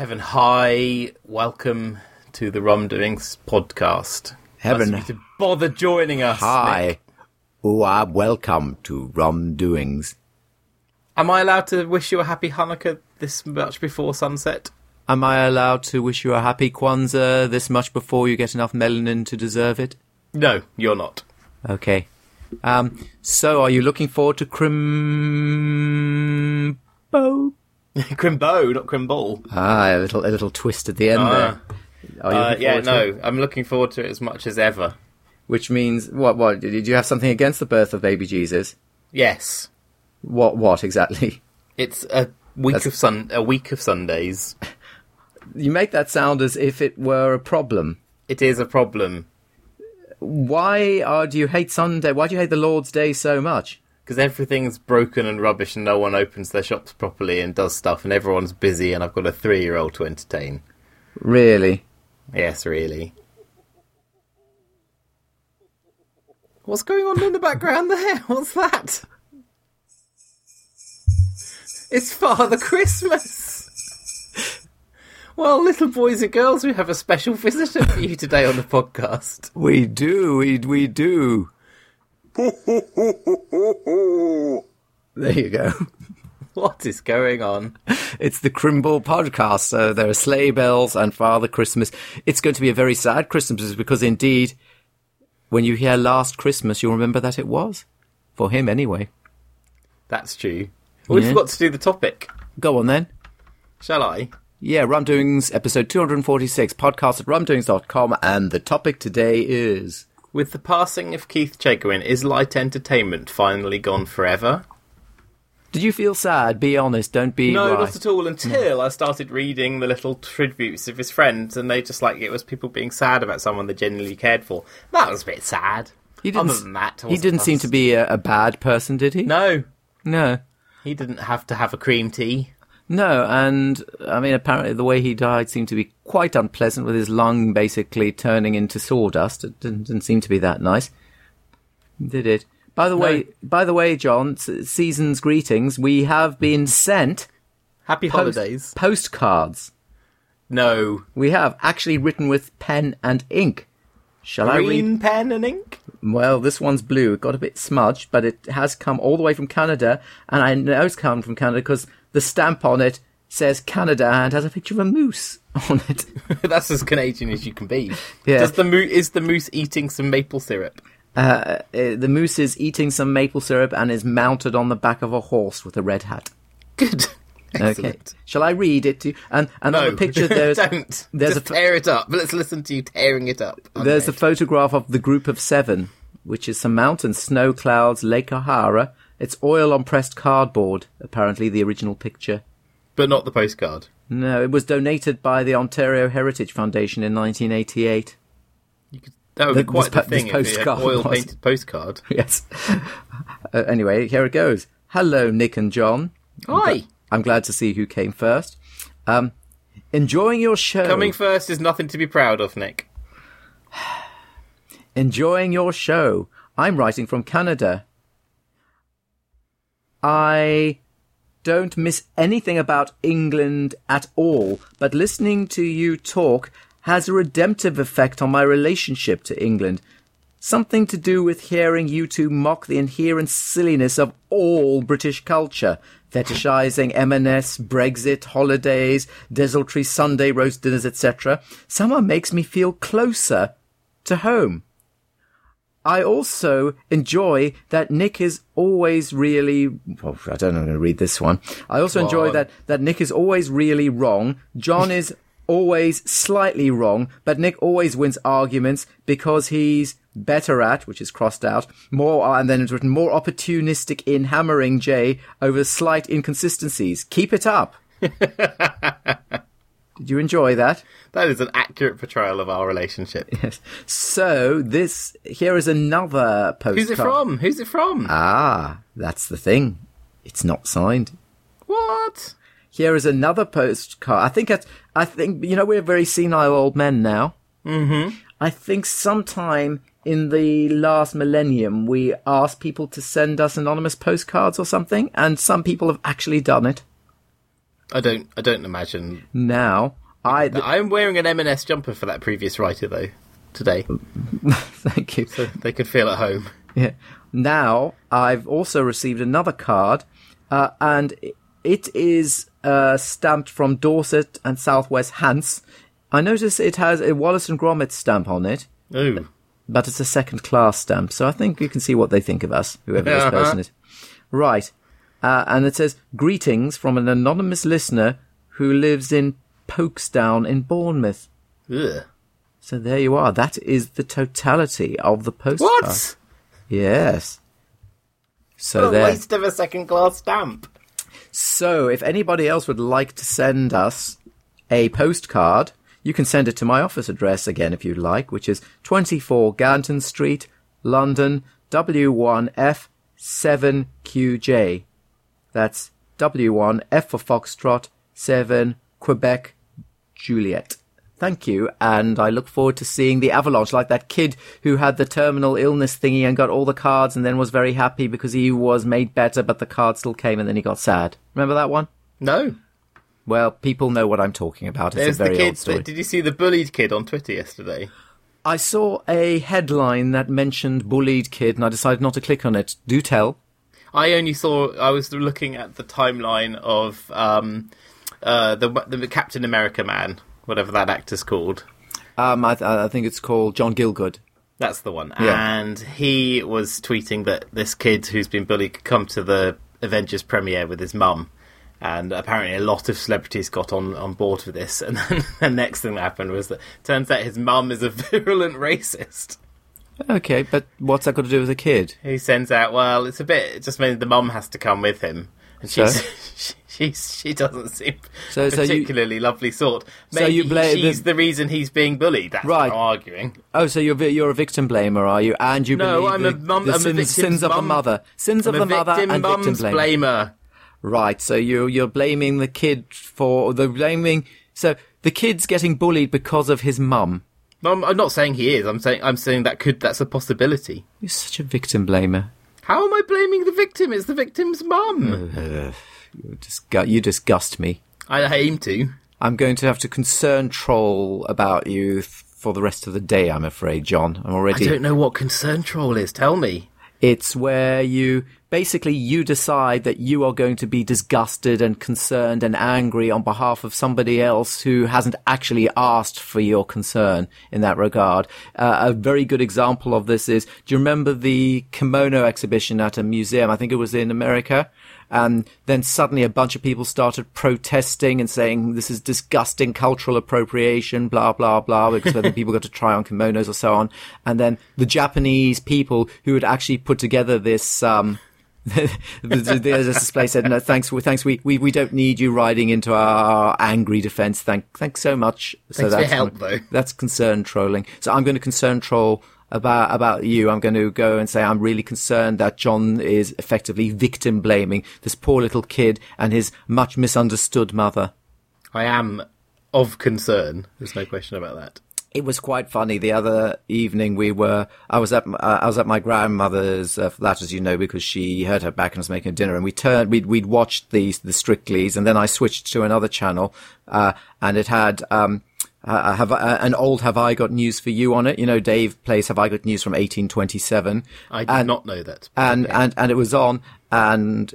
Heaven High, welcome to the Rum Doings podcast. Heaven Nice to bother joining us. Hi. Oh, ah, welcome to Rum Doings. Am I allowed to wish you a happy Hanukkah this much before sunset? Am I allowed to wish you a happy Kwanzaa this much before you get enough melanin to deserve it? No, you're not. Okay. Um, so are you looking forward to Crimbo? Crimbo, not Crimball. Ah, a little, a little twist at the end Ah. there. Are you Uh, yeah, no, it? I'm looking forward to it as much as ever. Which means, what, what, did you have something against the birth of baby Jesus? Yes, What, what exactly? it's a week That's- of sun, a week of Sundays. You make that sound as if it were a problem. It is a problem Why are, do you hate Sunday? Why do you hate the Lord's Day so much? Because everything's broken and rubbish, and no one opens their shops properly and does stuff, and everyone's busy, and I've got a three-year-old to entertain. Really? Yes, really. What's going on in the background there? What's that? It's Father Christmas. Well, little boys and girls, we have a special visitor for you today on the podcast. We do, we, we do. There you go. What is going on? It's the Crimble podcast. So there are sleigh bells and Father Christmas. It's going to be a very sad Christmas because indeed, when you hear Last Christmas, you'll remember that it was. For him, anyway. That's true. We Yeah. forgot to do the topic. Go on then. Shall I? Yeah, Rumdoings, episode 246, podcast at rumdoings.com, and the topic today is. With the passing of Keith Chegwin, is light entertainment finally gone forever? Did you feel sad? Be honest, don't be. No, right. not at all. Until I started reading the little tributes of his friends, and they just like it was people being sad about someone they genuinely cared for. That was a bit sad. He didn't, Other than that, he didn't seem to be a, a bad person, did he? No, No. he didn't have to have a cream tea. No, and I mean, apparently the way he died seemed to be quite unpleasant, with his lung basically turning into sawdust. It didn't, didn't seem to be that nice, did it? By the way, by the way, John, season's greetings. We have been sent Happy post- holidays. postcards. No We have actually written with pen and ink. Shall I read? pen and ink. Well, this one's blue. It got a bit smudged, but it has come all the way from Canada, and I know it's come from Canada because the stamp on it says Canada and has a picture of a moose on it. That's as Canadian as you can be. Yeah. Does the mo- is the moose eating some maple syrup? Uh, uh, the moose is eating some maple syrup and is mounted on the back of a horse with a red hat. Good. Okay. Excellent. Shall I read it to you? And, and on the picture there's don't. there's Just a tear it up. Let's listen to you tearing it up. there's a photograph of the group of seven, which is some mountains, snow clouds, Lake O'Hara. It's oil on pressed cardboard. Apparently, the original picture. but not the postcard. No, it was donated by the Ontario Heritage Foundation in 1988. That would The- be quite this the thing this if you postcard oil painted postcard. Yes. uh, anyway, here it goes. Hello, Nick and John. Hi. I'm glad to see who came first. Um, enjoying your show. Coming first is nothing to be proud of, Nick. enjoying your show. I'm writing from Canada. I don't miss anything about England at all, but listening to you talk has a redemptive effect on my relationship to England. Something to do with hearing you two mock the inherent silliness of all British culture, fetishizing M&S, Brexit, holidays, desultory Sunday roast dinners, etc. Somehow makes me feel closer to home. I also enjoy that Nick is always really. Oh, I don't know. I'm going to read this one. I also Go enjoy on. that that Nick is always really wrong. John is always slightly wrong, but Nick always wins arguments because he's better at, which is crossed out, more, and then it's written more opportunistic in hammering Jay over slight inconsistencies. Keep it up. Did you enjoy that? That is an accurate portrayal of our relationship. Yes. So this here is another postcard. Who's it from? Who's it from? Ah, that's the thing. It's not signed. what? Here is another postcard. I think it's, I think you know we're very senile old men now. Mm-hmm. I think sometime in the last millennium we asked people to send us anonymous postcards or something, and some people have actually done it. I don't. I don't imagine. Now, I th- I'm wearing an M&S jumper for that previous writer though today, thank you. so they could feel at home. Yeah. Now, I've also received another card, uh, and it is uh, stamped from Dorset and Southwest Hants. I notice it has a Wallace and Gromit stamp on it, Ooh, but it's a second class stamp, so I think you can see what they think of us, whoever this Uh-huh. person is. Right. Uh, and it says, Greetings from an anonymous listener who lives in Pokesdown in Bournemouth. Ugh. So there you are. That is the totality of the postcard. what? Yes. So What a there. waste of a second class stamp. So if anybody else would like to send us a postcard, you can send it to my office address again if you'd like, which is 24 Ganton Street, London, W1F7QJ. That's W1F for Foxtrot, 7 Quebec Juliet. Thank you, and I look forward to seeing the avalanche, like that kid who had the terminal illness thingy and got all the cards and then was very happy because he was made better, but the card still came and then he got sad. Remember that one? No, Well, people know what I'm talking about. It's there's a very the old story. Did you see the bullied kid on Twitter yesterday? I saw a headline that mentioned bullied kid, and I decided not to click on it. Do tell. I only saw. I was looking at the timeline of um, uh, the the Captain America man, whatever that actor's called. Um, I, I think it's called John Gilgood. That's the one. Yeah. And he was tweeting that this kid who's been bullied could come to the Avengers premiere with his mum. And apparently, a lot of celebrities got on, on board with this. And then the next thing that happened was that turns out his mum is a virulent racist. Okay, but what's that got to do with a kid? He sends out, well, it's a bit. It just means the mum has to come with him, and So? she's she, she's she doesn't seem So- a so you- particularly lovely sort. So you blame she's the- the reason he's being bullied. That's Right. what I'm arguing. Oh, so you're you're a victim blamer, are you? And you No, believe I'm the, a mum- the I'm sins, victim's sins of the mum. mother, sins I'm of a the mother, victim and victim mum's blame. blamer. Right. So you you're blaming the kid for the blaming. So the kid's getting bullied because of his mum. I'm, I'm not saying he is. I'm saying I'm saying that could that's a possibility. You're such a victim blamer. How am I blaming the victim? It's the victim's mum. Uh, you disgust, you disgust me. I aim to. I'm going to have to concern troll about you th- for the rest of the day. I'm afraid, John. I'm already. I don't know what concern troll is. Tell me. It's where you basically you decide that you are going to be disgusted and concerned and angry on behalf of somebody else who hasn't actually asked for your concern in that regard. Uh, a very good example of this is, do you remember the kimono exhibition at a museum? I think it was in America. And then suddenly a bunch of people started protesting and saying this is disgusting cultural appropriation, blah, blah, blah, because then people got to try on kimonos or so on. And then the Japanese people who had actually put together this, um, the, the, the display said, no, thanks, we, thanks, we, we, we don't need you riding into our angry defense. Thank, thanks so much. So Thanks for your that's, help, though. that's concern trolling. So I'm going to concern troll about about you. I'm going to go and say I'm really concerned that John is effectively victim blaming this poor little kid and his much misunderstood mother. I am of concern. There's no question about that. It was quite funny. The other evening, we were. I was at. Uh, I was at my grandmother's uh, flat, as you know, because she hurt her back and was making dinner. And we turned. We'd we'd watched these the Strickleys, and then I switched to another channel, uh, and it had. Um, uh, have uh, an old "Have I Got News for You" on it? You know, Dave plays "Have I Got News" from 1827. I did and, not know that. and and and it was on, and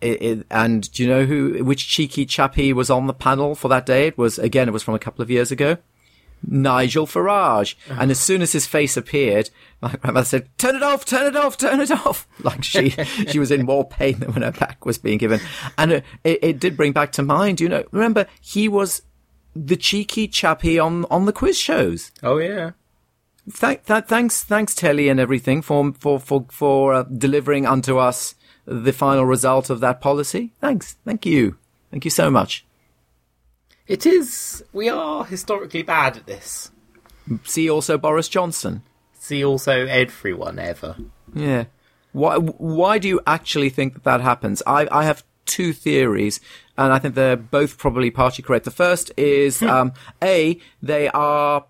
it, it, and do you know who which cheeky chappie was on the panel for that day? It was again, it was from a couple of years ago. Nigel Farage. And as soon as his face appeared, my grandmother said, turn it off, turn it off, turn it off. Like she, she was in more pain than when her back was being given. And it, it, it did bring back to mind, you know, remember he was the cheeky chappie on, on the quiz shows. oh yeah. Thank, th- thanks, thanks, Telly and everything for, for, for, for uh, delivering unto us the final result of that policy. Thanks. Thank you. Thank you so much. It is. We are historically bad at this. See also Boris Johnson. See also everyone ever. Yeah. Why, why do you actually think that that happens? I, I have two theories, and I think they're both probably partially correct. The first is, um, A, they are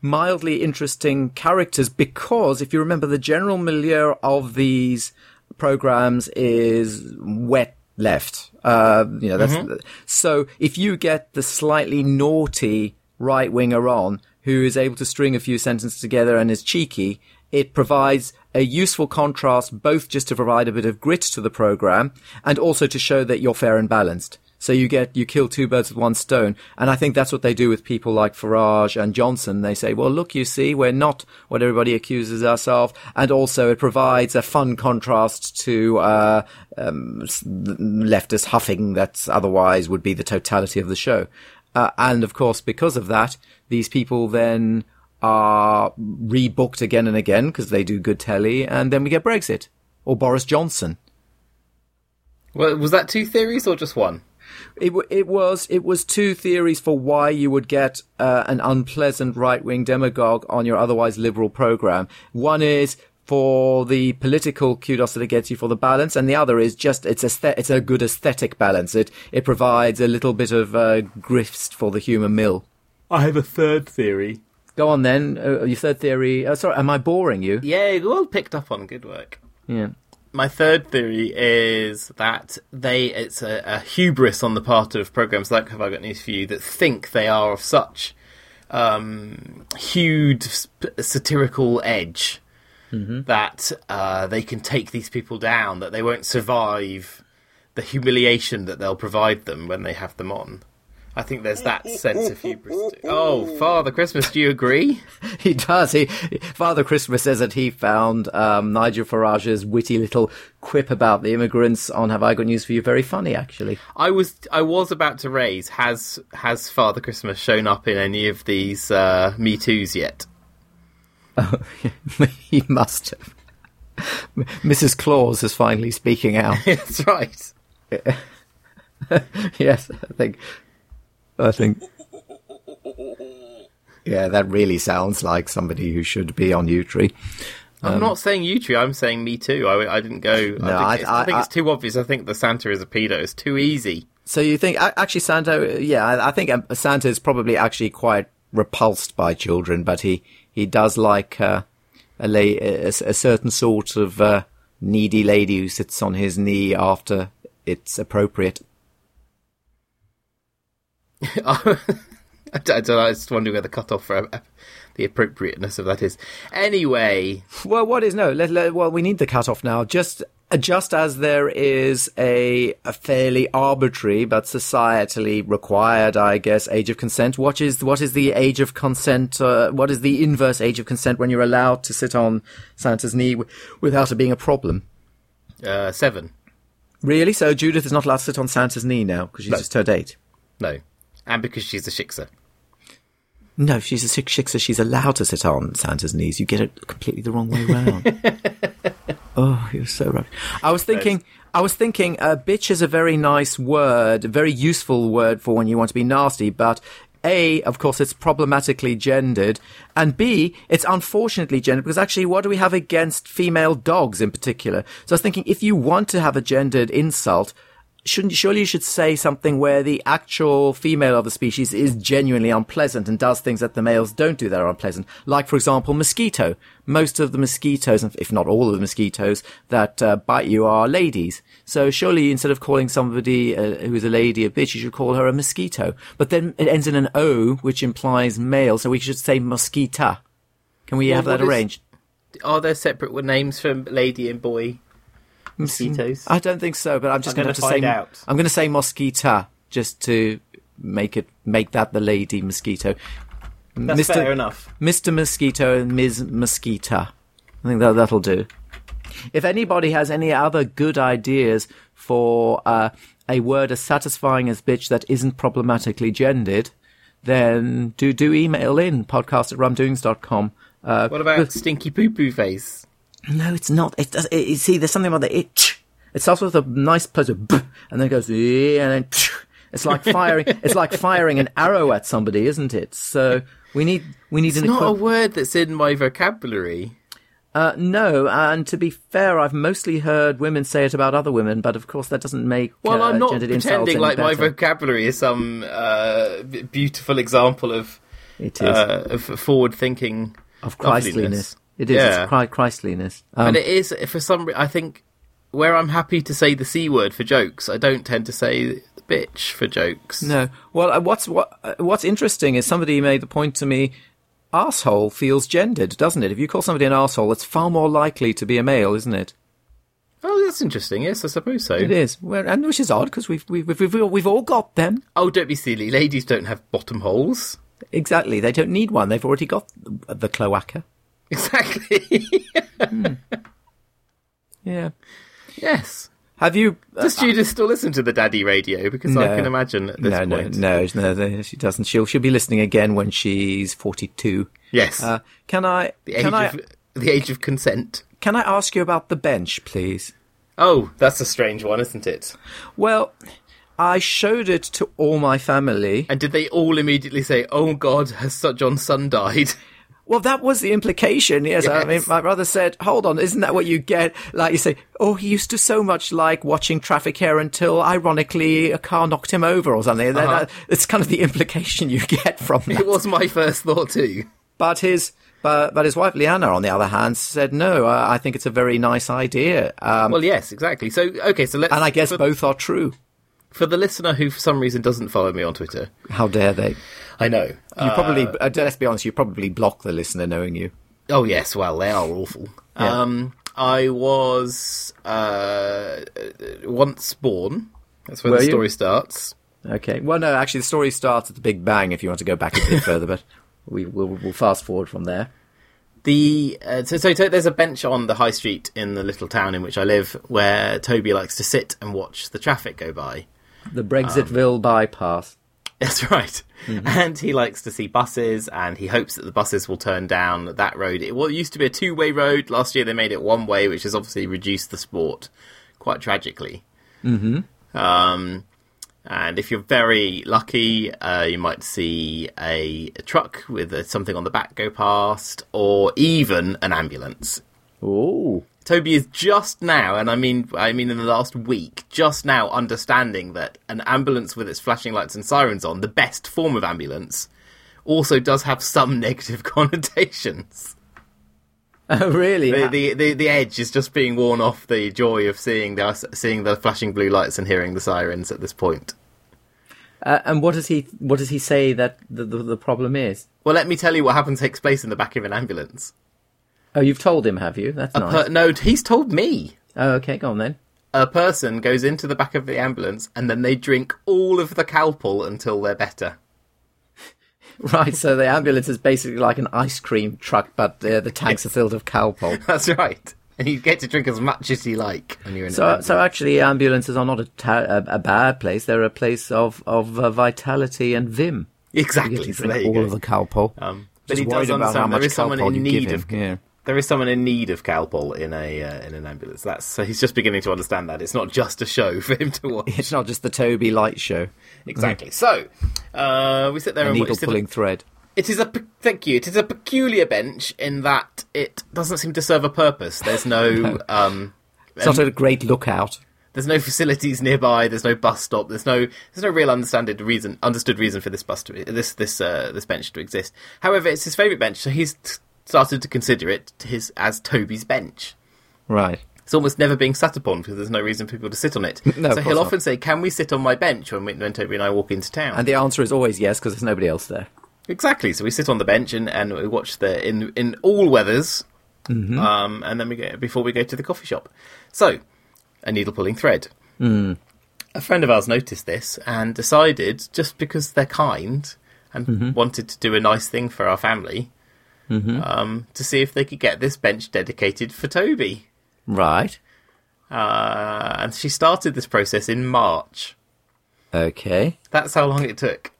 mildly interesting characters because if you remember the general milieu of these programs is wet left. Uh, you know, that's so. If you get the slightly naughty right winger on who is able to string a few sentences together and is cheeky, it provides a useful contrast, both just to provide a bit of grit to the program and also to show that you're fair and balanced. So you get, you kill two birds with one stone. And I think that's what they do with people like Farage and Johnson. They say, well, look, you see, we're not what everybody accuses us of. And also it provides a fun contrast to, uh, um, leftist huffing that otherwise would be the totality of the show. Uh, and of course, because of that, these people then are rebooked again and again because they do good telly. And then we get Brexit or Boris Johnson. Well, was that two theories or just one? It, it was it was two theories for why you would get uh, an unpleasant right wing demagogue on your otherwise liberal program. One is for the political kudos that it gets you for the balance, and the other is just it's a it's a good aesthetic balance. It it provides a little bit of uh, grist for the humour mill. I have a third theory. Go on then. Uh, your third theory. Uh, sorry, am I boring you? Yeah, well picked up on. Good work. Yeah. My third theory is that they it's a, a hubris on the part of programs like Have I Got News for You that think they are of such um, huge satirical edge that uh, they can take these people down, that they won't survive the humiliation that they'll provide them when they have them on. I think there's that sense of hubris. Too. Oh, Father Christmas, do you agree? He does. He Father Christmas says that he found um, Nigel Farage's witty little quip about the immigrants on "Have I Got News for You" very funny, actually. I was I was about to raise has has Father Christmas shown up in any of these uh, Me Too's yet? he must have. Mrs. Claus is finally speaking out. That's right. yes, I think. I think. Yeah, that really sounds like somebody who should be on Utri. I'm not saying you two. I'm saying Me Too. I, I didn't go. I, think, I- it's, I, think I- it's too obvious. I think the Santa is a pedo. It's too easy. So you think actually Santa? Yeah, I, I think um, Santa is probably actually quite repulsed by children, but he he does like uh, a, la- a, a certain sort of uh, needy lady who sits on his knee after it's appropriate. I don't know. I was just wondering where the cutoff for uh, the appropriateness of that is. Anyway, Well, what is no? Let, let, well, we need the cutoff now. Just just as there is a, a fairly arbitrary but societally required, I guess, age of consent. What is what is the age of consent? Uh, what is the inverse age of consent when you're allowed to sit on Santa's knee w- without it being a problem? uh, seven. Really? So Judith is not allowed to sit on Santa's knee now because she's No. just turned eight. No, and because she's a shiksa. No, if she's a shiksa, she's allowed to sit on Santa's knees. You get it completely the wrong way round. oh, you're so right. I was thinking, I was thinking, uh, bitch is a very nice word, a very useful word for when you want to be nasty, but A, of course, it's problematically gendered, and B, it's unfortunately gendered because actually, what do we have against female dogs in particular? So I was thinking, if you want to have a gendered insult, shouldn't surely you should say something where the actual female of the species is genuinely unpleasant and does things that the males don't do that are unpleasant. Like, for example, mosquito. Most of the mosquitoes, if not all of the mosquitoes that uh, bite you, are ladies. So surely instead of calling somebody uh, who is a lady a bitch, you should call her a mosquito. But then it ends in an O, which implies male, so we should say mosquita. Can we have that is- arranged? Are there separate names for lady and boy mosquitoes? I don't think so, but I'm just I'm going to say out. I'm going to say mosquita just to make it make that the lady mosquito. That's Mr. fair enough. Mr. Mosquito and Ms. Mosquita. I think that that'll do. If anybody has any other good ideas for uh, a word as satisfying as bitch that isn't problematically gendered, then do do email in podcast at rumdoings.com. Uh, What about stinky poo poo face? No, it's not. It does. It, you see, there's something about the itch. It starts with a nice pleasure, and then it goes, "Eh," and then it's like firing. it's like firing an arrow at somebody, isn't it? So we need we need It's an not a word that's in my vocabulary. Uh, no, and to be fair, I've mostly heard women say it about other women, but of course that doesn't make Well, uh, I'm not pretending like my vocabulary is some uh, beautiful example of It is uh, of forward thinking of Christliness. It is Yeah. it's Chri- Christliness. Um, and it is for some. re- I think where I'm happy to say the c word for jokes, I don't tend to say bitch for jokes. No. Well, uh, what's what uh, what's interesting is somebody made the point to me. Asshole feels gendered, doesn't it? If you call somebody an asshole, it's far more likely to be a male, isn't it? Oh, that's interesting. Yes, I suppose so. It is, well, and which is odd because we've, we've we've we've all got them. Oh, don't be silly. Ladies don't have bottom holes. Exactly, they don't need one. They've already got the, the cloaca. Exactly. Yeah. yes. Have you? uh, Does Judith still listen to the daddy radio? Because I can imagine at this no, point. no, no, no, she doesn't. She'll she'll be listening again when she's forty-two. Yes. Uh, can I the age can I of the age of consent. can I ask you about the bench, please? Oh, that's a strange one, isn't it? Well, I showed it to all my family. And did they all immediately say, "Oh God, has Sir John's son died"? Well, that was the implication. Yes, I mean, my brother said, "Hold on, isn't that what you get?" Like you say, "Oh, he used to so much like watching traffic here until, ironically, a car knocked him over or something." Uh-huh. that- It's kind of the implication you get from that. It was my first thought too. But his, but, but his wife Leanna, on the other hand, said, "No, I, I think it's a very nice idea." Um, Well, yes, exactly. So, okay, so let's. and I guess for, both are true. For the listener who, for some reason, doesn't follow me on Twitter, How dare they? I know. You probably, uh, let's be honest, you probably block the listener knowing you. Oh yes, well they are awful. Yeah. Um, I was uh, once born. That's where Were the you? story starts. Okay. Well, no, actually, the story starts at the Big Bang. If you want to go back a bit further, but we will we'll fast forward from there. The uh, so, so to- there's a bench on the high street in the little town in which I live where Toby likes to sit and watch the traffic go by. The Brexitville bypass. That's right. And he likes to see buses, and he hopes that the buses will turn down that road. It, well, it used to be a two-way road. Last year they made it one way, which has obviously reduced the sport quite tragically. Mm-hmm. Um, and if you're very lucky, uh, you might see a, a truck with uh something on the back go past, or even an ambulance. Oh, Toby is just now, and I mean, I mean, in the last week, just now understanding that an ambulance with its flashing lights and sirens on, the best form of ambulance, also does have some negative connotations. oh, really? The, the the the edge is just being worn off the joy of seeing the seeing the flashing blue lights and hearing the sirens at this point. Uh, and what does he what does he say that the, the the problem is? Well, let me tell you what happens takes place in the back of an ambulance. Oh, you've told him, have you? That's nice. Per- no, he's told me. oh, okay, go on then. a person goes into the back of the ambulance and then they drink all of the Calpol until they're better. Right, so the ambulance is basically like an ice cream truck, but uh, the tanks are filled with Calpol. That's right. And you get to drink as much as you like when you're in So, so actually, ambulances are not a, ta- a, bad place. They're a place of of uh, vitality and vim. You Exactly. get to drink you all go. of the Calpol. Um, but he does understand there is someone in you need of. Yeah. There is someone in need of Calpol in a uh, in an ambulance. That's so he's just beginning to understand that it's not just a show for him to watch. It's not just the Toby Light show. exactly. So uh, we sit there A and needle watch. pulling thread. It is a thank you. It is a peculiar bench in that it doesn't seem to serve a purpose. There's no. um, It's not a great lookout. There's no facilities nearby. There's no bus stop. There's no there's no real understood reason understood reason for this bus to this this uh, this bench to exist. However, it's his favourite bench, so he's t- started to consider it his as Toby's bench. Right. It's almost never being sat upon because there's no reason for people to sit on it. No, so he'll not. often say, "Can we sit on my bench?" When, we, when Toby and I walk into town. And the answer is always yes, because there's nobody else there. Exactly. So we sit on the bench and, and we watch the in in all weathers, mm-hmm. um, and then we go before we go to the coffee shop. So, a needle pulling thread. Mm. A friend of ours noticed this and decided, just because they're kind and mm-hmm. wanted to do a nice thing for our family, um, to see if they could get this bench dedicated for Toby. Right. Uh, and she started this process in March. Okay. That's how long it took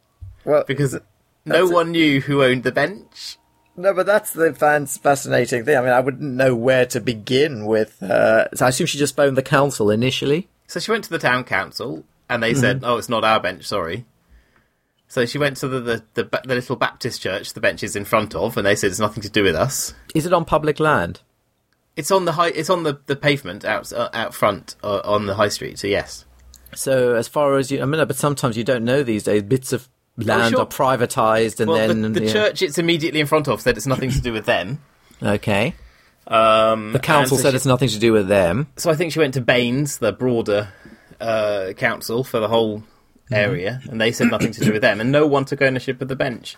Well, because no That's- one knew who owned the bench. no, but that's the fans' fascinating thing. I mean, I wouldn't know where to begin with. Uh, so I assume she just phoned the council initially. So she went to the town council, and they said, "Oh, it's not our bench, sorry." So she went to the the, the the little Baptist church the bench is in front of, and they said it's nothing to do with us. Is it on public land? It's on the high. It's on the, the pavement out uh, out front uh, on the high street. So yes, So as far as you, I mean, but sometimes you don't know these days. Bits of land sure. are privatized, and well, then the, the yeah. church it's immediately in front of said it's nothing to do with them. Okay. Um, The council so said she- it's nothing to do with them. So I think she went to BANES, the broader uh, council for the whole. Area, and they said nothing to do with them, and no one took ownership of the bench.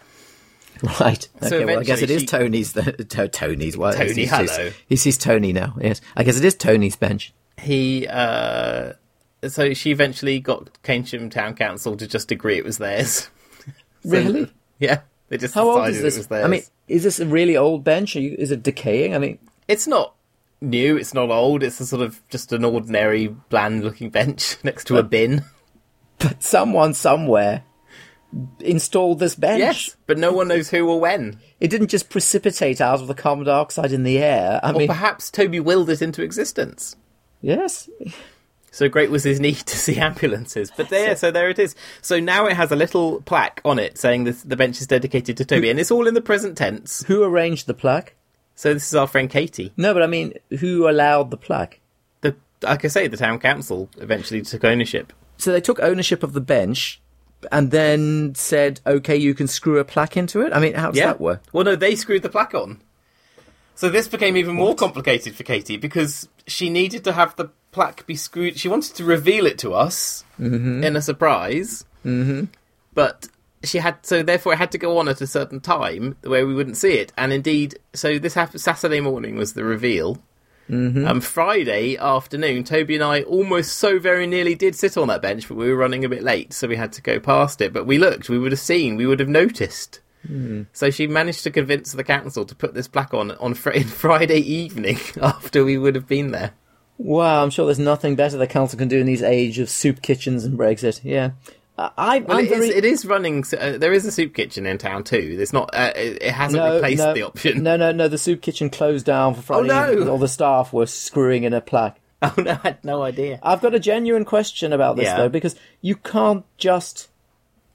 Right. So well, I guess it is she- Tony's. The, to, Tony's. Well, Tony, he's, hello. He sees Tony now. Yes. I guess it is Tony's bench. He, uh, so she eventually got Keynsham Town Council to just agree it was theirs. So- Really? Yeah, they just How old is it this? was theirs. I mean, is this a really old bench? Are you, is it decaying? I mean, it's not new, it's not old. It's a sort of just an ordinary, bland-looking bench next to a bin. but someone somewhere installed this bench. Yes, but no one knows who or when. It didn't just precipitate out of the carbon dioxide in the air. I Or mean, perhaps Toby willed it into existence. yes. So great was his need to see ambulances. But there, so there it is. So now it has a little plaque on it saying this, the bench is dedicated to Toby, and it's all in the present tense. Who arranged the plaque? So this is our friend Katie. No, but I mean, who allowed the plaque? The, like I say, the town council eventually took ownership. So they took ownership of the bench and then said, okay, you can screw a plaque into it? I mean, how does that work? Well, no, they screwed the plaque on. So this became even more complicated for Katie because she needed to have the plaque be screwed. She wanted to reveal it to us Mm-hmm. in a surprise, mm-hmm. but she had so therefore it had to go on at a certain time where we wouldn't see it. And indeed, so this happened Saturday morning was the reveal. Mm-hmm. Um, Friday afternoon, Toby and I almost so very nearly did sit on that bench, but we were running a bit late, so we had to go past it. But we looked, we would have seen, we would have noticed. So she managed to convince the council to put this plaque on on fr- in Friday evening after we would have been there. Wow, I'm sure there's nothing better the council can do in these age of soup kitchens and Brexit. Yeah. I, I, Well, it, very... is, it is running. Uh, there is a soup kitchen in town too. There's not. Uh, it, it hasn't no, replaced no, the option. No, no, no. The soup kitchen closed down for Friday. Oh, no. All the staff were screwing in a plaque. Oh no, I had no idea. I've got a genuine question about this Yeah. though, because you can't just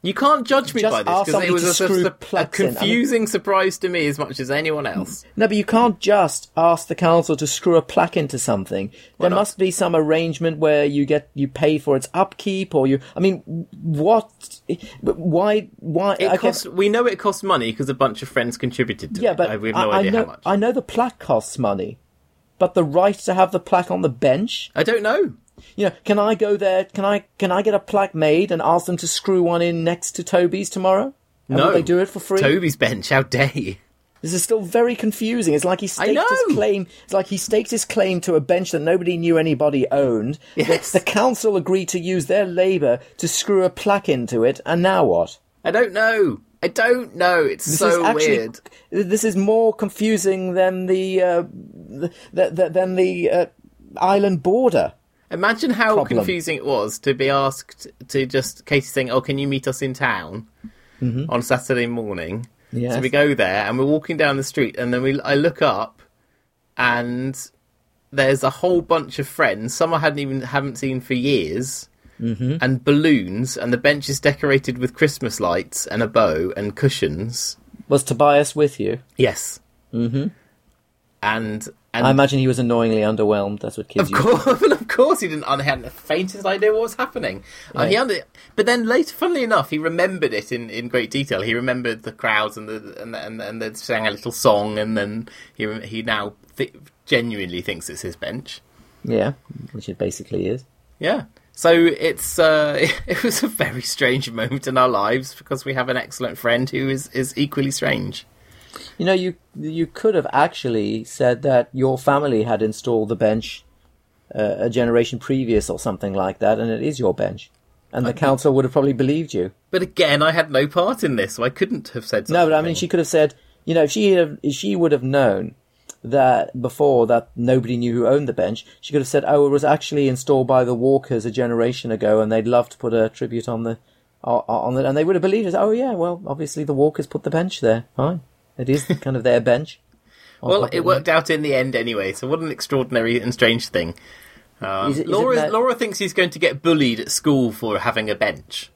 You can't judge me Just by this because it was a, a, a plugs in. I mean- confusing surprise to me as much as anyone else. No, but you can't just ask the council to screw a plaque into something. There not? must be some arrangement where you get you pay for its upkeep, or you. I mean, what? Why? Why? It okay, cost. We know it costs money because a bunch of friends contributed to yeah, it. but we have no I, idea I know how much. I know the plaque costs money, but the right to have the plaque on the bench. I don't know. You know, can I go there? Can I can I get a plaque made and ask them to screw one in next to Toby's tomorrow? And no, they do it for free? Toby's bench. How dare you? This is still very confusing. It's like he staked his claim. It's like he staked his claim to a bench that nobody knew anybody owned. Yes. The, the council agreed to use their labour to screw a plaque into it, and now what? I don't know. I don't know. It's This so is actually weird. this is more confusing than the, uh, the, the than the uh, island border. Imagine how problem. confusing it was to be asked to just Katie saying, "Oh, can you meet us in town on Saturday morning?" Yes. So we go there and we're walking down the street, and then we I look up, and there's a whole bunch of friends. Some I hadn't even haven't seen for years, mm-hmm. and balloons, and the bench is decorated with Christmas lights and a bow and cushions. Was Tobias with you? Yes. Mm-hmm. And and I imagine he was annoyingly underwhelmed. That's what kids Of course, of course, he didn't. He hadn't the faintest idea what was happening. Uh, he under, but then later, funnily enough, he remembered it in, in great detail. He remembered the crowds and the and and, and they sang a little song, and then he he now th- genuinely thinks it's his bench. Yeah, which it basically is. Yeah. So it's uh, it was a very strange moment in our lives because we have an excellent friend who is, is equally strange. You know, you you could have actually said that your family had installed the bench uh, a generation previous or something like that, and it is your bench, and the council would have probably believed you. But again, I had no part in this, so I couldn't have said. No, but I mean, she could have said, you know, if she have, if she would have known that before that nobody knew who owned the bench, she could have said, oh, it was actually installed by the Walkers a generation ago, and they'd love to put a tribute on the on on it, and they would have believed us. Oh yeah, well, obviously the Walkers put the bench there. Fine, it is kind of their bench. Well, it worked out in the end anyway, so what an extraordinary and strange thing. Um, Is it- is Laura, that- Laura thinks he's going to get bullied at school for having a bench.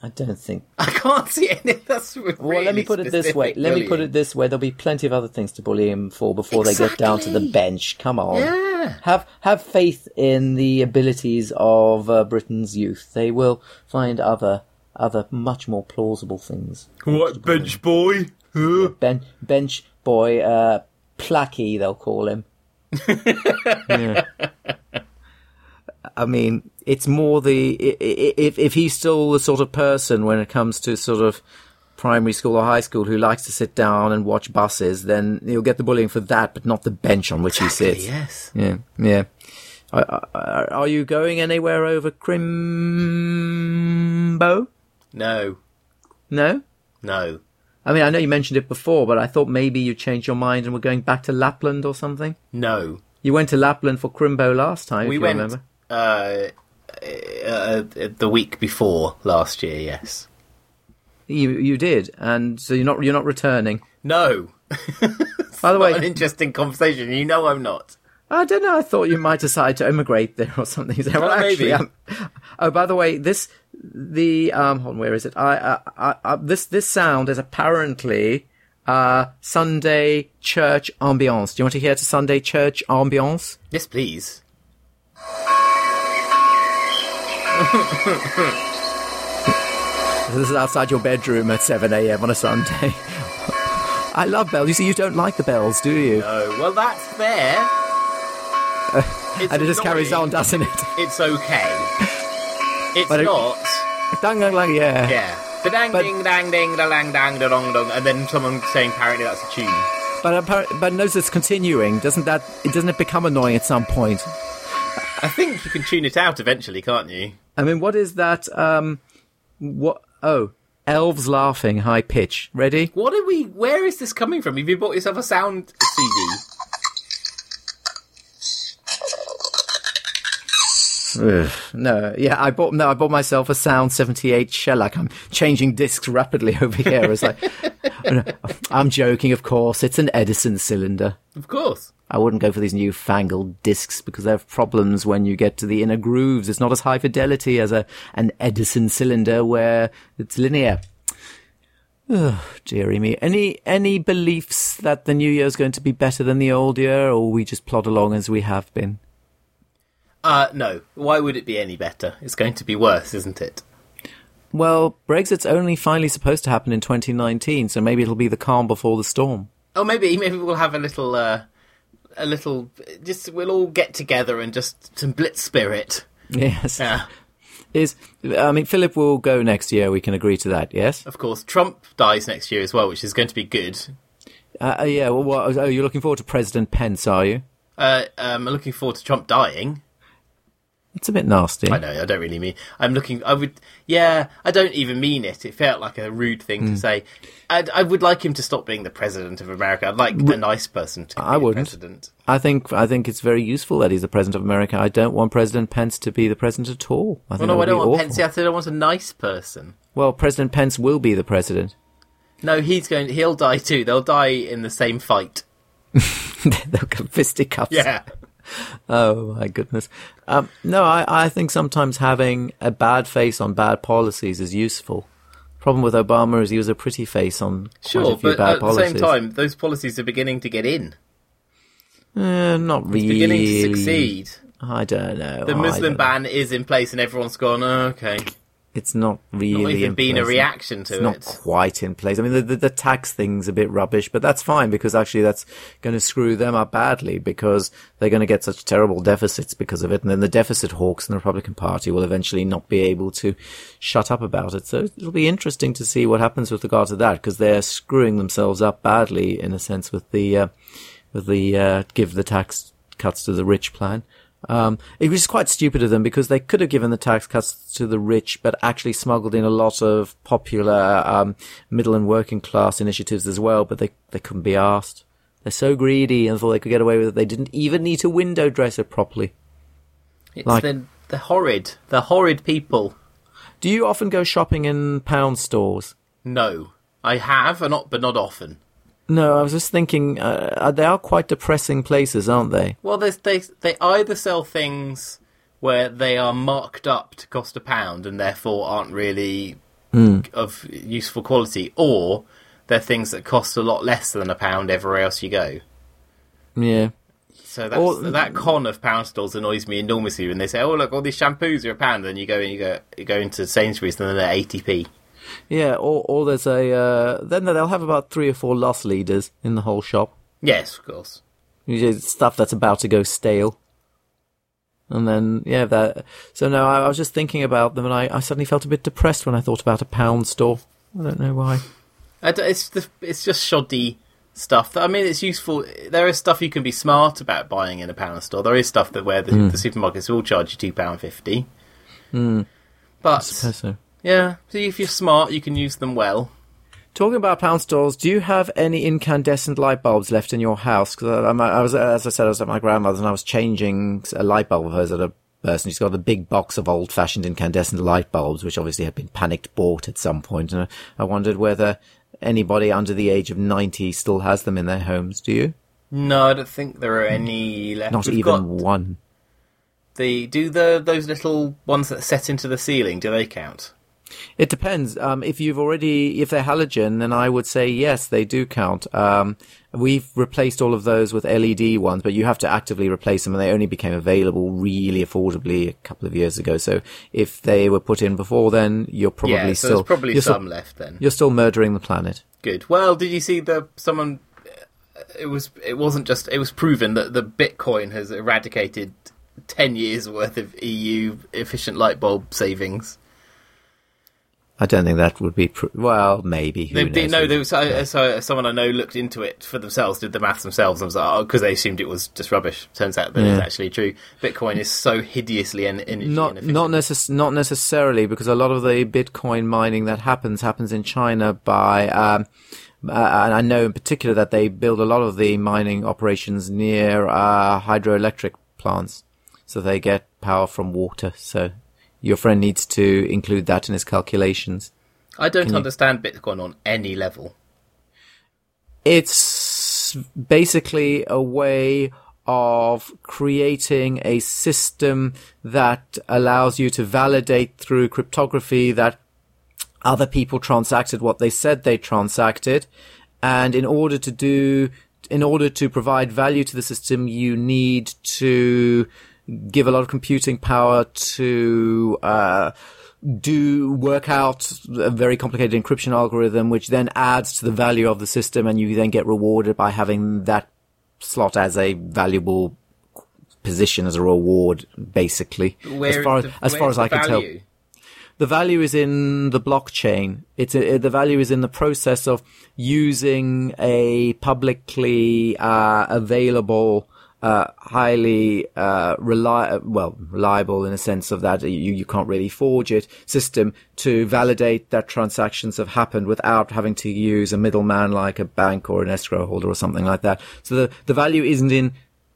I don't think I can't see any. That's really Well, let me put it this way. specific Let me put it this way. There'll be plenty of other things to bully him for before they get down to the bench. Come on. Yeah. Have have faith in the abilities of uh, Britain's youth. They will find other other much more plausible things. What bench boy? Huh? Ben, bench boy, uh, Placky, they'll call him. Yeah. I mean, it's more the i- i- if if he's still the sort of person when it comes to sort of primary school or high school who likes to sit down and watch buses, then he'll get the bullying for that, but not the bench on which he sits. Yes. Yeah, yeah. Are, are, are you going anywhere over Crimbo? No. No. No. I mean, I know you mentioned it before, but I thought maybe you changed your mind and were going back to Lapland or something. No. You went to Lapland for Crimbo last time, if we you went remember. uh, uh, the week before last year. Yes. You you did, and so you're not you're not returning. No. By the What an way, interesting conversation. You know I'm not. I don't know. I thought you might decide to emigrate there or something. So, well, actually, maybe. um, oh, by the way, this the um, hold on, where is it? I, I, I, I this this sound is apparently uh Sunday church ambiance. Do you want to hear to Sunday church ambiance? Yes, please. This is outside your bedroom at 7 a.m. on a Sunday. I love bells. You see, you don't like the bells, do you? Oh, well, that's fair. It's and it just carries on, doesn't it? It's okay. It's But it- not. dang, dang, dang, yeah. Yeah. The dang But- ding dang ding da lang dang da dong dong, and then someone saying apparently that's a tune. But but notice it's continuing. Doesn't that? It doesn't it become annoying at some point? I think you can tune it out eventually, can't you? I mean, what is that? Um, what? Oh, elves laughing, high pitch. Ready? What are we? Where is this coming from? Have you bought yourself a sound CD? Ugh, no, yeah, I bought no, I bought myself a Sound seventy eight shellac. I'm changing discs rapidly over here. It's like, I'm joking, of course. It's an Edison cylinder. Of course. I wouldn't go for these newfangled discs because they have problems when you get to the inner grooves. It's not as high fidelity as a an Edison cylinder where it's linear. Oh, dearie me. Any any beliefs that the new year is going to be better than the old year, or we just plod along as we have been? Uh, no. Why would it be any better? It's going to be worse, isn't it? Well, Brexit's only finally supposed to happen in 2019, so maybe it'll be the calm before the storm. Oh, maybe maybe we'll have a little, uh, a little. Just we'll all get together and just some blitz spirit. Yes. Yeah. Is I mean, Philip will go next year. We can agree to that. Yes. Of course, Trump dies next year as well, which is going to be good. Uh, uh, yeah. Well, what, oh, you're looking forward to President Pence, are you? Uh, um, I'm looking forward to Trump dying. It's a bit nasty. I know, I don't really mean. I'm looking. I would. Yeah, I don't even mean it. It felt like a rude thing Hmm. to say. I'd, I would like him to stop being the president of America. I'd like a nice person to be I the wouldn't. president. I think I think it's very useful that he's the president of America. I don't want President Pence to be the president at all. I think Well, no, I don't want awful. Pence. I said I want a nice person. Well, President Pence will be the president. No, he's going. He'll die too. They'll die in the same fight. They'll go fisticuffs. Yeah. Oh my goodness. Um, no, I, I think sometimes having a bad face on bad policies is useful. Problem with Obama is he was a pretty face on quite a Sure, but at policies. the same time, those policies are beginning to get in. Eh, not really. Beginning to succeed. I don't know. The Muslim ban is in place, and everyone's gone. Oh, okay, It's not really not even been a reaction to It's not quite in place. I mean, the, the, the tax thing's a bit rubbish, but that's fine because actually that's going to screw them up badly because they're going to get such terrible deficits because of it. And then the deficit hawks in the Republican Party will eventually not be able to shut up about it. So it'll be interesting to see what happens with regard to that because they're screwing themselves up badly in a sense with the, uh, with the, uh, give the tax cuts to the rich plan. Um, it was quite stupid of them because they could have given the tax cuts to the rich, but actually smuggled in a lot of popular um, middle and working class initiatives as well. But they they couldn't be asked. They're so greedy and thought they could get away with it. They didn't even need to window dress it properly. It's Like- the the horrid, the horrid people. Do you often go shopping in pound stores? No, I have, and not, but not often. No, I was just thinking uh, they are quite depressing places, aren't they? Well, there's, they they either sell things where they are marked up to cost a pound and therefore aren't really Hmm. of useful quality, or they're things that cost a lot less than a pound everywhere else you go. Yeah. So that's, Or- that con of pound stores annoys me enormously when they say, "Oh, look, all these shampoos are a pound," and you go and you go you go into Sainsbury's and then they're eighty p. Yeah, or, or there's a, uh, then they'll have about three or four loss leaders in the whole shop. Yes, of course. stuff that's about to go stale. And then, yeah, that. So no, I, I was just thinking about them, and I, I suddenly felt a bit depressed when I thought about a pound store. I don't know why. I don't- it's the, it's just shoddy stuff. I mean, it's useful. There is stuff you can be smart about buying in a pound store. There is stuff that where the, Hmm. the supermarkets will charge you two pound fifty. But suppose so. Yeah, see if you're smart, you can use them well. Talking about pound stores, do you have any incandescent light bulbs left in your house? Because uh, I, I was, uh, as I said, I was at my grandmother's and I was changing a light bulb of hers at a person. She's got a big box of old-fashioned incandescent light bulbs, which obviously had been panicked bought at some point. And I wondered whether anybody under the age of 90 still has them in their homes. Do you? No, I don't think there are hmm. any left. Not We've even one. the do the those little ones that set into the ceiling. Do they count? It depends. Um, if you've already, if they're halogen, then I would say yes, they do count. Um, we've replaced all of those with LED ones, but you have to actively replace them, and they only became available really affordably a couple of years ago. So if they were put in before then, you're probably yeah, so still probably some Still, left then. you're still murdering the planet. Good. Well, did you see the someone? It was. It wasn't just. It was proven that the Bitcoin has eradicated ten years worth of EU efficient light bulb savings. I don't think that would be pr- well, maybe. Who They, knows? they, no, there was uh, so someone I know looked into it for themselves, did the maths themselves, and was like, oh, because they assumed it was just rubbish. Turns out that it's actually true. Bitcoin is so hideously energy not inefficient. not necess- not necessarily because a lot of the Bitcoin mining that happens happens in China by um, uh, and I know in particular that they build a lot of the mining operations near uh, hydroelectric plants, so they get power from water. So your friend needs to include that in his calculations. I don't understand Bitcoin on any level. It's basically a way of creating a system that allows you to validate through cryptography that other people transacted what they said they transacted. And in order to do, in order to provide value to the system, you need to give a lot of computing power to, uh, do work out a very complicated encryption algorithm, which then adds to the value of the system, and you then get rewarded by having that slot as a valuable position as a reward, basically. Where as far the- as, far as I can tell, the value is in the blockchain. It's a, the value is in the process of using a publicly uh, available, uh, highly uh, reli- well reliable in a sense of that you you can't really forge it system to validate that transactions have happened without having to use a middleman like a bank or an escrow holder or something like that. So the the value isn't in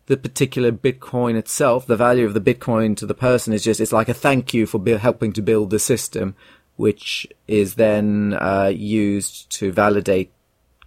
the particular Bitcoin itself, the value of the Bitcoin to the person is just, it's like a thank you for bu- helping to build the system, which is then uh, used to validate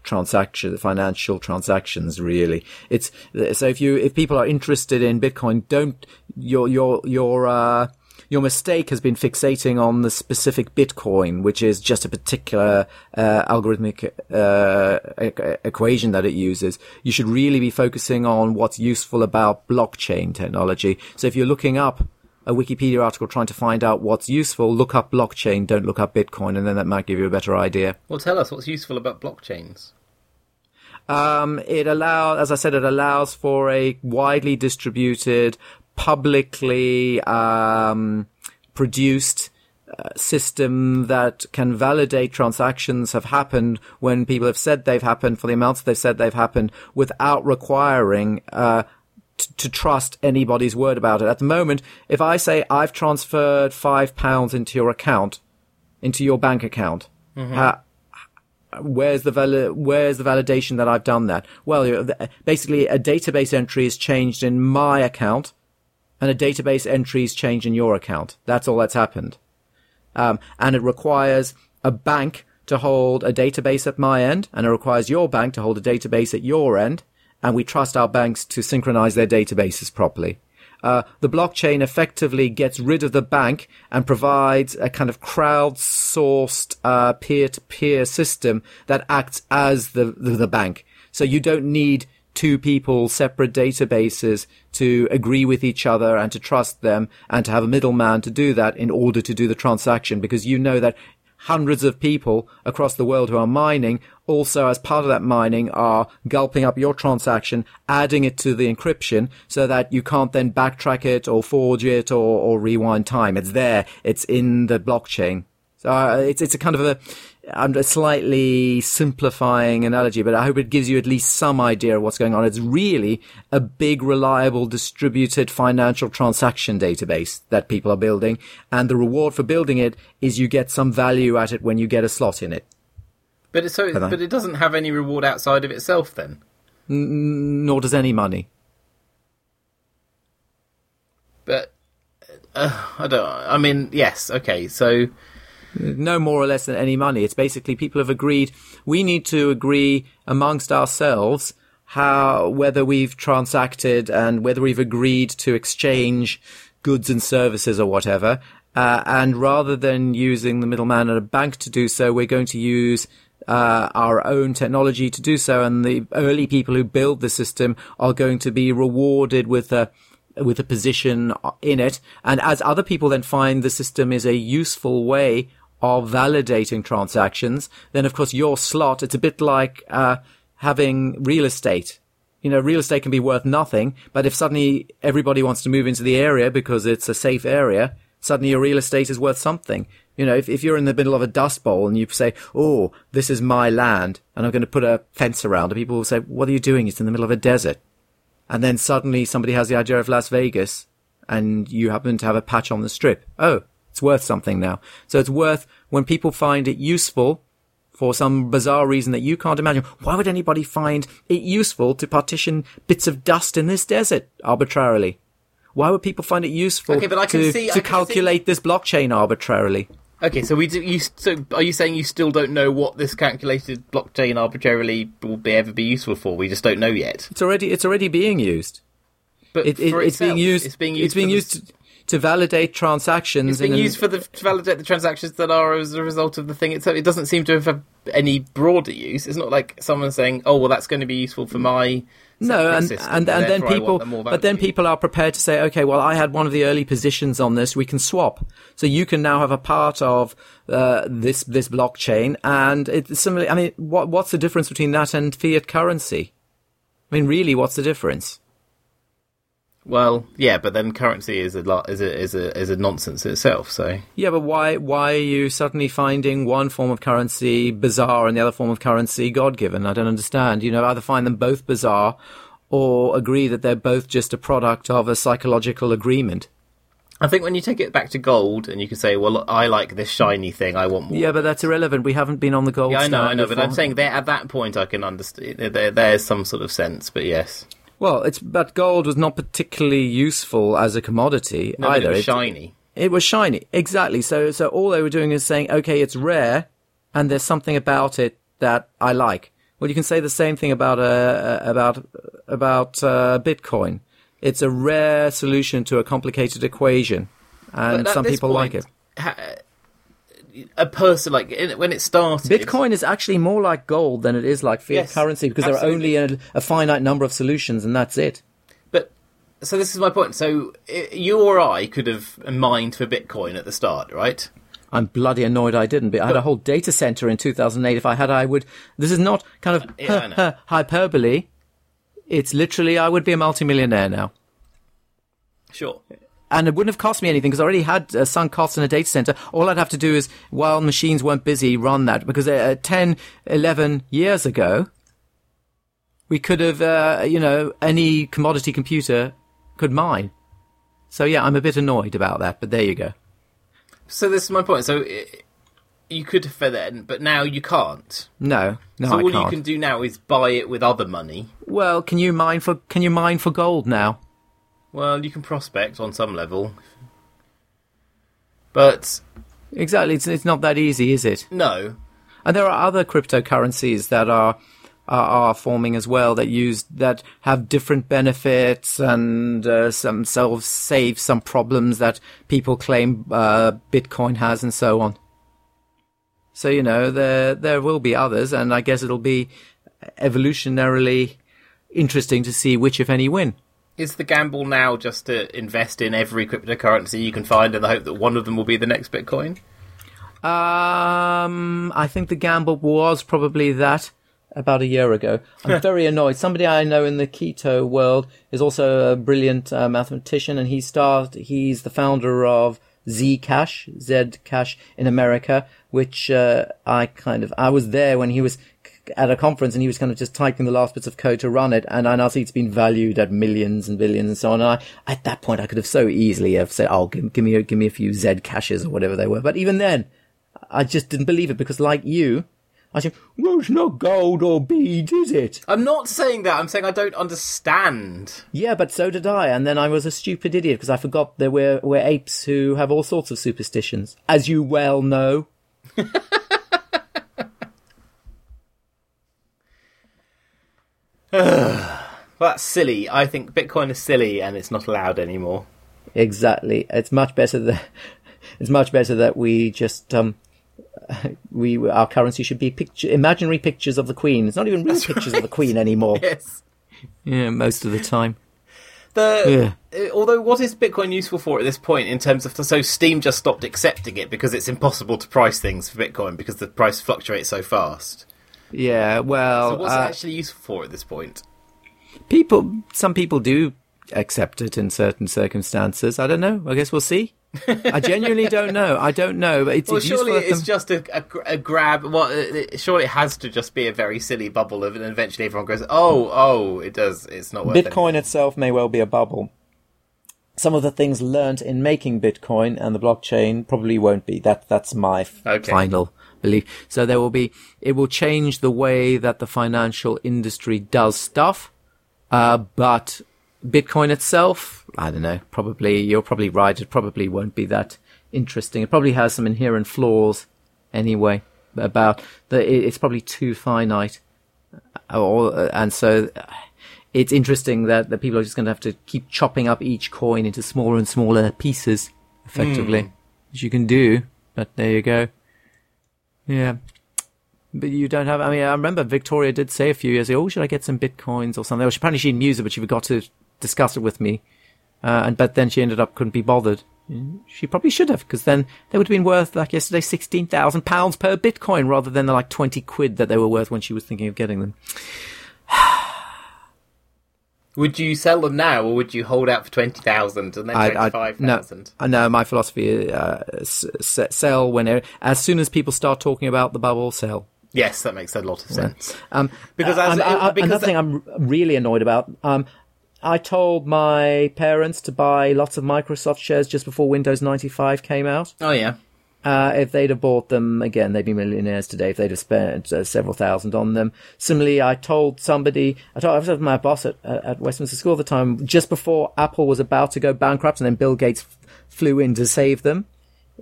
transaction, financial transactions, really. It's, so if you, if people are interested in Bitcoin, don't, your, your, your, uh, your mistake has been fixating on the specific Bitcoin, which is just a particular uh, algorithmic uh, e- equation that it uses. You should really be focusing on what's useful about blockchain technology. So if you're looking up a Wikipedia article trying to find out what's useful, look up blockchain, don't look up Bitcoin, and then that might give you a better idea. Well, tell us what's useful about blockchains. Um, it allows, as I said, it allows for a widely distributed, publicly um, produced uh, system that can validate transactions have happened when people have said they've happened for the amounts they've said they've happened without requiring uh, t- to trust anybody's word about it. At the moment, if I say I've transferred five pounds into your account, into your bank account, ha- where's the val- where's the validation that I've done that? Well, basically, a database entry is changed in my account, and a database entry is changed in your account. That's all that's happened, um, and it requires a bank to hold a database at my end, and it requires your bank to hold a database at your end, and we trust our banks to synchronize their databases properly. Uh, the blockchain effectively gets rid of the bank and provides a kind of crowdsourced uh, peer-to-peer system that acts as the, the the bank. So you don't need two people, separate databases to agree with each other and to trust them and to have a middleman to do that in order to do the transaction because you know that hundreds of people across the world who are mining also as part of that mining are gulping up your transaction, adding it to the encryption so that you can't then backtrack it or forge it or, or rewind time. It's there. It's in the blockchain. So uh, it's, it's a kind of a, I'm a slightly simplifying analogy, but I hope it gives you at least some idea of what's going on. It's really a big, reliable, distributed financial transaction database that people are building. And the reward for building it is you get some value at it when you get a slot in it. But it, so, Hello. but it doesn't have any reward outside of itself. Then Nor does any money. but uh, I don't. I mean, yes, okay. So no more or less than any money. It's basically people have agreed. We need to agree amongst ourselves how whether we've transacted and whether we've agreed to exchange goods and services or whatever. Uh, and rather than using the middleman at a bank to do so, we're going to use uh, our own technology to do so. And the early people who build the system are going to be rewarded with a with a position in it. And as other people then find the system is a useful way of validating transactions, then of course your slot, it's a bit like, uh, having real estate. You know, real estate can be worth nothing, but if suddenly everybody wants to move into the area because it's a safe area, suddenly your real estate is worth something. You know, if, if you're in the middle of a dust bowl and you say, oh, this is my land and I'm going to put a fence around it, people will say, what are you doing? It's in the middle of a desert and then suddenly somebody has the idea of Las Vegas and you happen to have a patch on the strip. Oh, it's worth something now. So it's worth when people find it useful for some bizarre reason that you can't imagine. Why would anybody find it useful to partition bits of dust in this desert arbitrarily? Why would people find it useful Okay, but I can to, see- I to can calculate this blockchain arbitrarily? okay, so we do. You, so are you saying you still don't know what this calculated blockchain arbitrarily will be ever be useful for? We just don't know yet. It's already it's already being used. But It, it, it's being used. It's being used. It's being the- used to, to validate transactions. It's being in an- used for the to validate the transactions that are as a result of the thing itself. It doesn't seem to have any broader use. It's not like someone saying, "Oh, well, that's going to be useful for my." No, and and, and then therefore I want people, but then people are prepared to say, okay, well, I had one of the early positions on this. We can swap, so you can now have a part of uh, this this blockchain, and it's similarly. I mean, what what's the difference between that and fiat currency? I mean, really, what's the difference? Well, yeah, but then currency is a lot is a is a is a nonsense itself. So Yeah, but why why are you suddenly finding one form of currency bizarre and the other form of currency God given? I don't understand. You know, either find them both bizarre or agree that they're both just a product of a psychological agreement. I think when you take it back to gold, and you can say, "Well, I like this shiny thing. I want more." Yeah, but that's irrelevant. We haven't been on the gold Yeah, I know, I know, but I'm saying there at that point I can understand. There, there's some sort of sense, but yes, Well, it's but gold was not particularly useful as a commodity no, either. it was shiny. It was shiny, exactly. So, so all they were doing is saying, okay, it's rare, and there's something about it that I like. Well, you can say the same thing about uh, about about uh, Bitcoin. It's a rare solution to a complicated equation, and some people like it. ha- a person like when it started, Bitcoin is actually more like gold than it is like fiat Yes, currency because there are only a, a finite number of solutions, and that's it. But so this is my point. So you or I could have mined for Bitcoin at the start, right? I'm bloody annoyed I didn't. But I had a whole data center in 2008. If I had, I would. This is not kind of uh, Yeah, I know. hyperbole. It's literally, I would be a multimillionaire now. Sure. And it wouldn't have cost me anything because I already had uh, sunk costs in a data center. All I'd have to do is, while machines weren't busy, run that. Because uh, 10, 11 years ago, we could have, uh, you know, any commodity computer could mine. So yeah, I'm a bit annoyed about that, but there you go. So this is my point. So you could for then, but now you can't. No, no, so all you can do now is buy it with other money. Well, can you mine for can you mine for gold now? Well, you can prospect on some level, but Exactly, it's it's not that easy, is it? no. And there are other cryptocurrencies that are are, forming as well that use that have different benefits and uh, some of save some problems that people claim uh, Bitcoin has and so on. So you know there there will be others, and I guess it'll be evolutionarily interesting to see which, if any, win. Is the gamble now just to invest in every cryptocurrency you can find in the hope that one of them will be the next Bitcoin? Um, I think the gamble was probably that about a year ago. I'm very annoyed. Somebody I know in the keto world is also a brilliant uh, mathematician, and he started. He's the founder of Zcash, Zcash in America, which uh, I kind of I was there when he was at a conference and he was kind of just typing the last bits of code to run it. And I see it's been valued at millions and billions and so on. And I, at that point, I could have so easily have said, "Oh, give, give me a, give me a few Zcashes or whatever they were." But even then, I just didn't believe it because, like you, I said, "Well, it's not gold or beads, is it?" I'm not saying that. I'm saying I don't understand. Yeah, but so did I. And then I was a stupid idiot because I forgot there were, were apes who have all sorts of superstitions, as you well know. Well, that's silly. I think Bitcoin is silly and it's not allowed anymore. Exactly. It's much better that it's much better that we just um we our currency should be picture imaginary pictures of the Queen. It's not even real pictures of the Queen anymore. Yes. Yeah, most of the time. The uh, although what is Bitcoin useful for at this point in terms of so Steam just stopped accepting it because it's impossible to price things for Bitcoin because the price fluctuates so fast. Yeah, well, So what's uh, it actually useful for at this point? people some people do accept it in certain circumstances. I don't know. I guess we'll see. I genuinely don't know. I don't know, but it's, Well, it's surely it's the- just a, a, a grab. Well, it, it- surely it has to just be a very silly bubble of, and eventually everyone goes, "Oh, oh, it does. It's not worth it." Bitcoin itself may well be a bubble. Some of the things learnt in making Bitcoin and the blockchain probably won't be. That that's my Okay. final belief. So there will be. It will change the way that the financial industry does stuff. Uh, but Bitcoin itself, I don't know. Probably you're probably right. It probably won't be that interesting. It probably has some inherent flaws anyway. About the, it's probably too finite or, and so uh, it's interesting that, the people are just going to have to keep chopping up each coin into smaller and smaller pieces, effectively, which you can do. But there you go. Yeah. But you don't have, I mean, I remember Victoria did say a few years ago, oh, should I get some bitcoins or something? Well, she, apparently she use it, but she forgot to discuss it with me. Uh, and, but then she ended up couldn't be bothered. She probably should have, because then they would have been worth, like yesterday, £16,000 per bitcoin rather than the like 20 quid that they were worth when she was thinking of getting them. Would you sell them now, or would you hold out for twenty thousand and then twenty five no, thousand? I know my philosophy: uh, s- sell when as soon as people start talking about the bubble, sell. Yes, that makes a lot of sense. Um, Because uh, as- I- I- because another that- thing I'm really annoyed about. Um, I told my parents to buy lots of Microsoft shares just before Windows 95 came out. Oh yeah, Uh, if they'd have bought them again, they'd be millionaires today. If they'd have spent uh, several thousand on them. Similarly, I told somebody, I told, I was with my boss at, at Westminster School at the time, just before Apple was about to go bankrupt, and then Bill Gates f- flew in to save them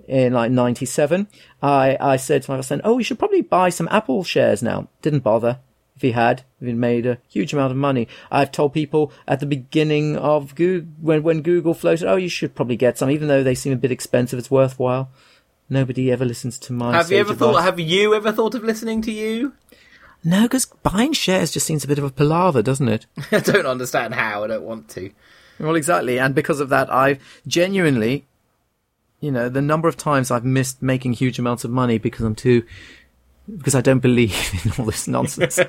in like '97. I I said to my boss then, "Oh, you should probably buy some Apple shares now." Didn't bother. If he had, if he'd made a huge amount of money, I've told people at the beginning of Google when when Google floated, "Oh, you should probably get some, even though they seem a bit expensive. It's worthwhile." Nobody ever listens to my. have you ever advice. thought? Have you ever thought of listening to you? No, because buying shares just seems a bit of a palaver, doesn't it? I don't understand how. I don't want to. Well, exactly, and because of that, I've genuinely, you know, the number of times I've missed making huge amounts of money because I'm too, because I don't believe in all this nonsense.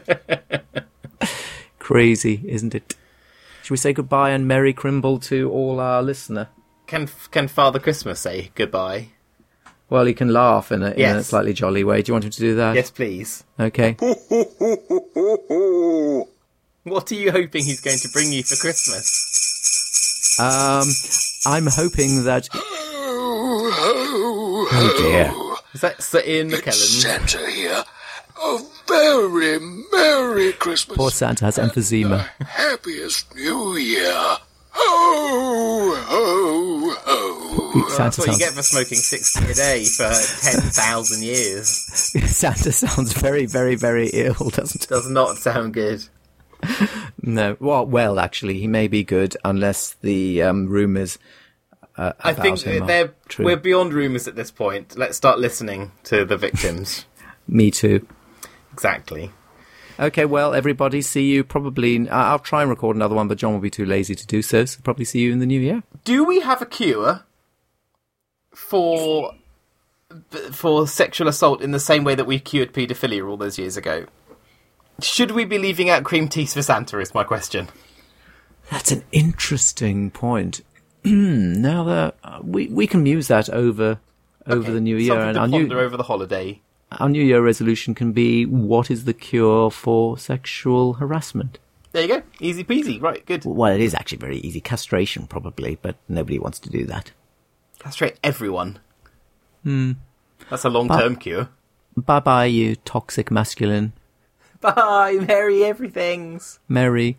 Crazy, isn't it? Should we say goodbye and Merry Crimble to all our listener? Can Can Father Christmas say goodbye? Well, he can laugh in a, in a slightly jolly way. Do you want him to do that? Yes, please. Okay. What are you hoping he's going to bring you for Christmas? Um, I'm hoping that. Oh dear. Is that Sir Ian McKellen? Santa here. A very Merry Christmas. Poor Santa has emphysema. Happiest New Year. Ho, ho, ho. Santa That's what you get for smoking sixty a day for ten thousand years. Santa sounds very, very, very ill, doesn't it? Does not sound good. No. Well, well, actually, he may be good unless the um, rumors. Uh, I think they're true. we're beyond rumours at this point. Let's start listening to the victims. Me too. exactly. Okay, well, everybody, see you probably. I'll try and record another one, but John will be too lazy to do so. So, probably see you in the new year. Do we have a cure for? for sexual assault in the same way that we cured paedophilia all those years ago. Should we be leaving out cream teas for Santa? Is my question. That's an interesting point. now that uh, we we can muse that over over Okay, the new year, and our ponder new over the holiday. our new year resolution can be what is the cure for sexual harassment? There you go. Easy peasy. Right, good. Well, it is actually very easy. Castration, probably, but nobody wants to do that. Castrate everyone. Hmm. That's a long-term cure. Bye bye, you toxic masculine. Bye, Merry everything's. Merry